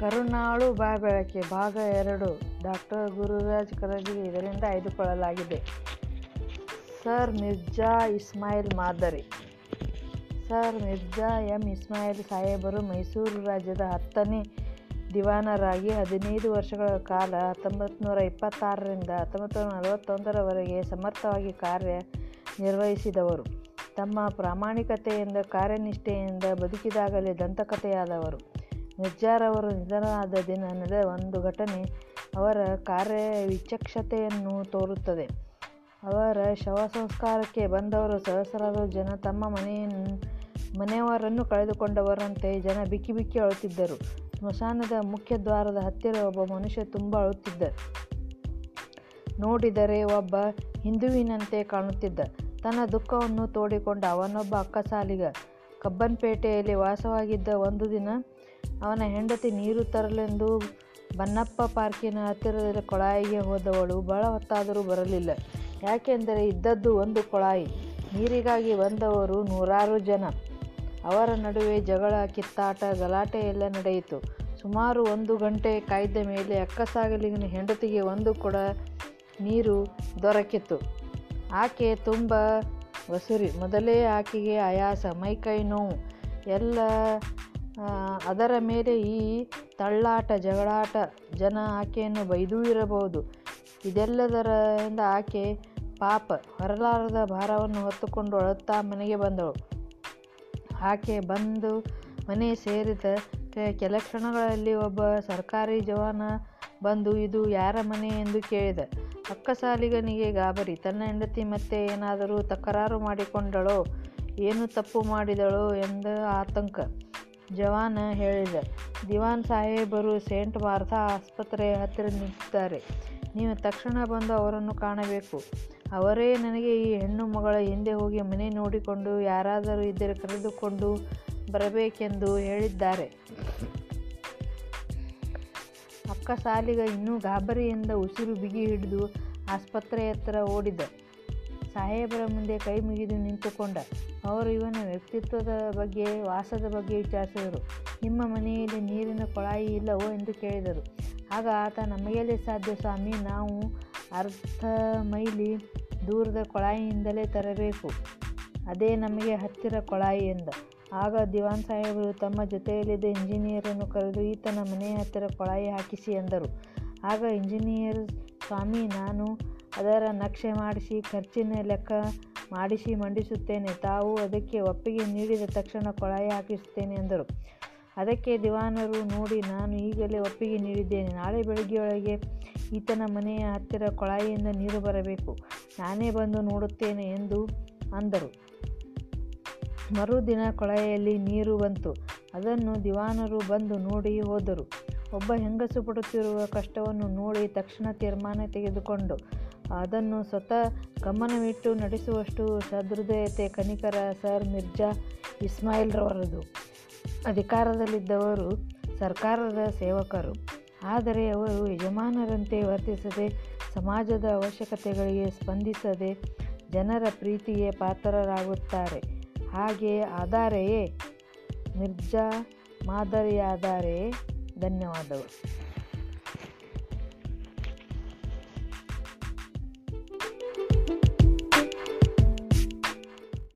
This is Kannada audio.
ಕರುಣಾಳು ಬಾ ಬೆಳಕೆ ಭಾಗ ಎರಡು. ಡಾಕ್ಟರ್ ಗುರುರಾಜ್ ಕರಡಿಗೆ ಇದರಿಂದ ಆಯ್ದುಕೊಳ್ಳಲಾಗಿದೆ. ಸರ್ ಮಿರ್ಜಾ ಇಸ್ಮಾಯಿಲ್ ಮಾದರಿ. ಸರ್ ಮಿರ್ಜಾ ಎಂ ಇಸ್ಮಾಯಿಲ್ ಸಾಹೇಬರು ಮೈಸೂರು ರಾಜ್ಯದ ಹತ್ತನೇ ದಿವಾನರಾಗಿ ಹದಿನೈದು ವರ್ಷಗಳ ಕಾಲ ಹತ್ತೊಂಬತ್ತು ನೂರ ಇಪ್ಪತ್ತಾರರಿಂದ ಹತ್ತೊಂಬತ್ತು ನೂರ ನಲವತ್ತೊಂದರವರೆಗೆ ಸಮರ್ಥವಾಗಿ ಕಾರ್ಯ ನಿರ್ವಹಿಸಿದವರು. ತಮ್ಮ ಪ್ರಾಮಾಣಿಕತೆಯಿಂದ ಕಾರ್ಯನಿಷ್ಠೆಯಿಂದ ಬದುಕಿದಾಗಲೇ ದಂತಕಥೆಯಾದವರು. ಮಿರ್ಜಾರವರು ನಿಧನರಾದ ದಿನ ನಡೆದ ಒಂದು ಘಟನೆ ಅವರ ಕಾರ್ಯ ವಿಚಕ್ಷತೆಯನ್ನು ತೋರುತ್ತದೆ. ಅವರ ಶವ ಸಂಸ್ಕಾರಕ್ಕೆ ಬಂದವರು ಸಹಸ್ರಾರು ಜನ ತಮ್ಮ ಮನೆಯವರನ್ನು ಕಳೆದುಕೊಂಡವರಂತೆ ಜನ ಬಿಕ್ಕಿ ಬಿಕ್ಕಿ ಅಳುತ್ತಿದ್ದರು. ಸ್ಮಶಾನದ ಮುಖ್ಯ ದ್ವಾರದ ಹತ್ತಿರ ಒಬ್ಬ ಮನುಷ್ಯ ತುಂಬ ಅಳುತ್ತಿದ್ದ. ನೋಡಿದರೆ ಒಬ್ಬ ಹಿಂದುವಿನಂತೆ ಕಾಣುತ್ತಿದ್ದ. ತನ್ನ ದುಃಖವನ್ನು ತೋಡಿಕೊಂಡ ಅವನೊಬ್ಬ ಅಕ್ಕಸಾಲಿಗ. ಕಬ್ಬನ್ಪೇಟೆಯಲ್ಲಿ ವಾಸವಾಗಿದ್ದ ಒಂದು ದಿನ ಅವನ ಹೆಂಡತಿ ನೀರು ತರಲೆಂದು ಬನ್ನಪ್ಪ ಪಾರ್ಕಿನ ಹತ್ತಿರದಲ್ಲಿ ಕೊಳಾಯಿಗೆ ಹೋದವಳು. ಬಹಳ ಹೊತ್ತಾದರೂ ಬರಲಿಲ್ಲ. ಯಾಕೆಂದರೆ ಇದ್ದದ್ದು ಒಂದು ಕೊಳಾಯಿ. ನೀರಿಗಾಗಿ ಬಂದವರು ನೂರಾರು ಜನ. ಅವರ ನಡುವೆ ಜಗಳ, ಕಿತ್ತಾಟ, ಗಲಾಟೆ ಎಲ್ಲ ನಡೆಯಿತು. ಸುಮಾರು ಒಂದು ಗಂಟೆ ಕಾಯ್ದ ಮೇಲೆ ಅಕ್ಕಸಾಗಲಿಗಿನ ಹೆಂಡತಿಗೆ ಒಂದು ಕೊಡ ನೀರು ದೊರಕಿತು ಆಕೆ ತುಂಬ ವಸುರಿ ಮೊದಲೇ ಆಕೆಗೆ ಆಯಾಸ ಮೈಕೈ ನೋವು, ಎಲ್ಲ ಅದರ ಮೇಲೆ ಈ ತಳ್ಳಾಟ, ಜಗಳಾಟ, ಜನ ಆಕೆಯನ್ನು ಬೈದೂ ಇರಬಹುದು. ಇದೆಲ್ಲದರಿಂದ ಆಕೆ ಪಾಪ ಹೊರಲಾರದ ಭಾರವನ್ನು ಹೊತ್ತುಕೊಂಡು ಅಳುತ್ತಾ ಮನೆಗೆ ಬಂದಳು. ಆಕೆ ಬಂದು ಮನೆ ಸೇರಿದ ಕೆಲ ಕ್ಷಣಗಳಲ್ಲಿ ಒಬ್ಬ ಸರ್ಕಾರಿ ಜವಾನ ಬಂದು, ಇದು ಯಾರ ಮನೆ? ಎಂದು ಕೇಳಿದ. ಅಕ್ಕಸಾಲಿಗನಿಗೆ ಗಾಬರಿ. ತನ್ನ ಹೆಂಡತಿ ಮತ್ತೆ ಏನಾದರೂ ತಕರಾರು ಮಾಡಿಕೊಂಡಳೋ? ಏನು ತಪ್ಪು ಮಾಡಿದಳೋ? ಎಂದ ಆತಂಕ. ಜವಾನ ಹೇಳಿದ, ದಿವಾನ್ ಸಾಹೇಬರು ಸೇಂಟ್ ಮಾರ್ತಾ ಆಸ್ಪತ್ರೆ ಹತ್ತಿರ ನಿಂತಿದ್ದಾರೆ. ನೀವು ತಕ್ಷಣ ಬಂದು ಅವರನ್ನು ಕಾಣಬೇಕು. ಅವರೇ ನನಗೆ ಈ ಹೆಣ್ಣು ಮಗಳ ಹಿಂದೆ ಹೋಗಿ ಮನೆ ನೋಡಿಕೊಂಡು ಯಾರಾದರೂ ಇದ್ದರೆ ಕರೆದುಕೊಂಡು ಬರಬೇಕೆಂದು ಹೇಳಿದ್ದಾರೆ. ಅಕ್ಕ ಸಾಲಿಗ ಇನ್ನೂ ಗಾಬರಿಯಿಂದ ಉಸಿರು ಬಿಗಿ ಹಿಡಿದು ಆಸ್ಪತ್ರೆ ಹತ್ತಿರ ಓಡಿದ. ಸಾಹೇಬರ ಮುಂದೆ ಕೈ ಮುಗಿದು ನಿಂತುಕೊಂಡ ಅವರು ಇವನ ವ್ಯಕ್ತಿತ್ವದ ಬಗ್ಗೆ, ವಾಸದ ಬಗ್ಗೆ ವಿಚಾರಿಸಿದರು. ನಿಮ್ಮ ಮನೆಯಲ್ಲಿ ನೀರಿನ ಕೊಳಾಯಿ ಇಲ್ಲವೋ ಎಂದು ಕೇಳಿದರು. ಆಗ ಆತ, ನಮಗೆಲ್ಲೇ ಸಾಧ್ಯ ಸ್ವಾಮಿ, ನಾವು ಅರ್ಧ ಮೈಲಿ ದೂರದ ಕೊಳಾಯಿಯಿಂದಲೇ ತರಬೇಕು. ಅದೇ ನಮಗೆ ಹತ್ತಿರ ಕೊಳಾಯಿ ಎಂದ. ಆಗ ದಿವಾನ್ ಸಾಹೇಬರು ತಮ್ಮ ಜೊತೆಯಲ್ಲಿದ್ದ ಇಂಜಿನಿಯರನ್ನು ಕರೆದು ಈತನ ಮನೆಯ ಹತ್ತಿರ ಕೊಳಾಯಿ ಹಾಕಿಸಿ ಎಂದರು. ಆಗ ಇಂಜಿನಿಯರ್, ಸ್ವಾಮಿ, ನಾನು ಅದರ ನಕ್ಷೆ ಮಾಡಿಸಿ, ಖರ್ಚಿನ ಲೆಕ್ಕ ಮಾಡಿಸಿ ಮಂಡಿಸುತ್ತೇನೆ. ತಾವು ಅದಕ್ಕೆ ಒಪ್ಪಿಗೆ ನೀಡಿದ ತಕ್ಷಣ ಕೊಳಾಯಿ ಹಾಕಿಸುತ್ತೇನೆ ಎಂದರು. ಅದಕ್ಕೆ ದಿವಾನರು ನೋಡಿ, ನಾನು ಈಗಲೇ ಒಪ್ಪಿಗೆ ನೀಡಿದ್ದೇನೆ. ನಾಳೆ ಬೆಳಗ್ಗೆಯೊಳಗೆ ಈತನ ಮನೆಯ ಹತ್ತಿರ ಕೊಳಾಯಿಯಿಂದ ನೀರು ಬರಬೇಕು. ನಾನೇ ಬಂದು ನೋಡುತ್ತೇನೆ ಎಂದು ಅಂದರು. ಮರುದಿನ ಕೊಳಾಯಿಯಲ್ಲಿ ನೀರು ಬಂತು. ಅದನ್ನು ದಿವಾನರು ಬಂದು ನೋಡಿ ಹೋದರು. ಒಬ್ಬ ಹೆಂಗಸು ಪಡುತ್ತಿರುವ ಕಷ್ಟವನ್ನು ನೋಡಿ ತಕ್ಷಣ ತೀರ್ಮಾನ ತೆಗೆದುಕೊಂಡು ಅದನ್ನು ಸ್ವತಃ ಗಮನವಿಟ್ಟು ನಡೆಸುವಷ್ಟು ಸದೃದಯತೆ ಕನಿಕರ ಸರ್ ಮಿರ್ಜಾ ಇಸ್ಮಾಯಿಲ್ರವರದು. ಅಧಿಕಾರದಲ್ಲಿದ್ದವರು ಸರ್ಕಾರದ ಸೇವಕರು. ಆದರೆ ಅವರು ಯಜಮಾನರಂತೆ ವರ್ತಿಸದೆ, ಸಮಾಜದ ಅವಶ್ಯಕತೆಗಳಿಗೆ ಸ್ಪಂದಿಸದೆ ಜನರ ಪ್ರೀತಿಗೆ ಪಾತ್ರರಾಗುತ್ತಾರೆ. ಹಾಗೆ ಆದಾರೆಯೇ, ಮಿರ್ಜಾ ಮಾದರಿಯಾದಾರೆಯೇ. ಧನ್ಯವಾದಗಳು.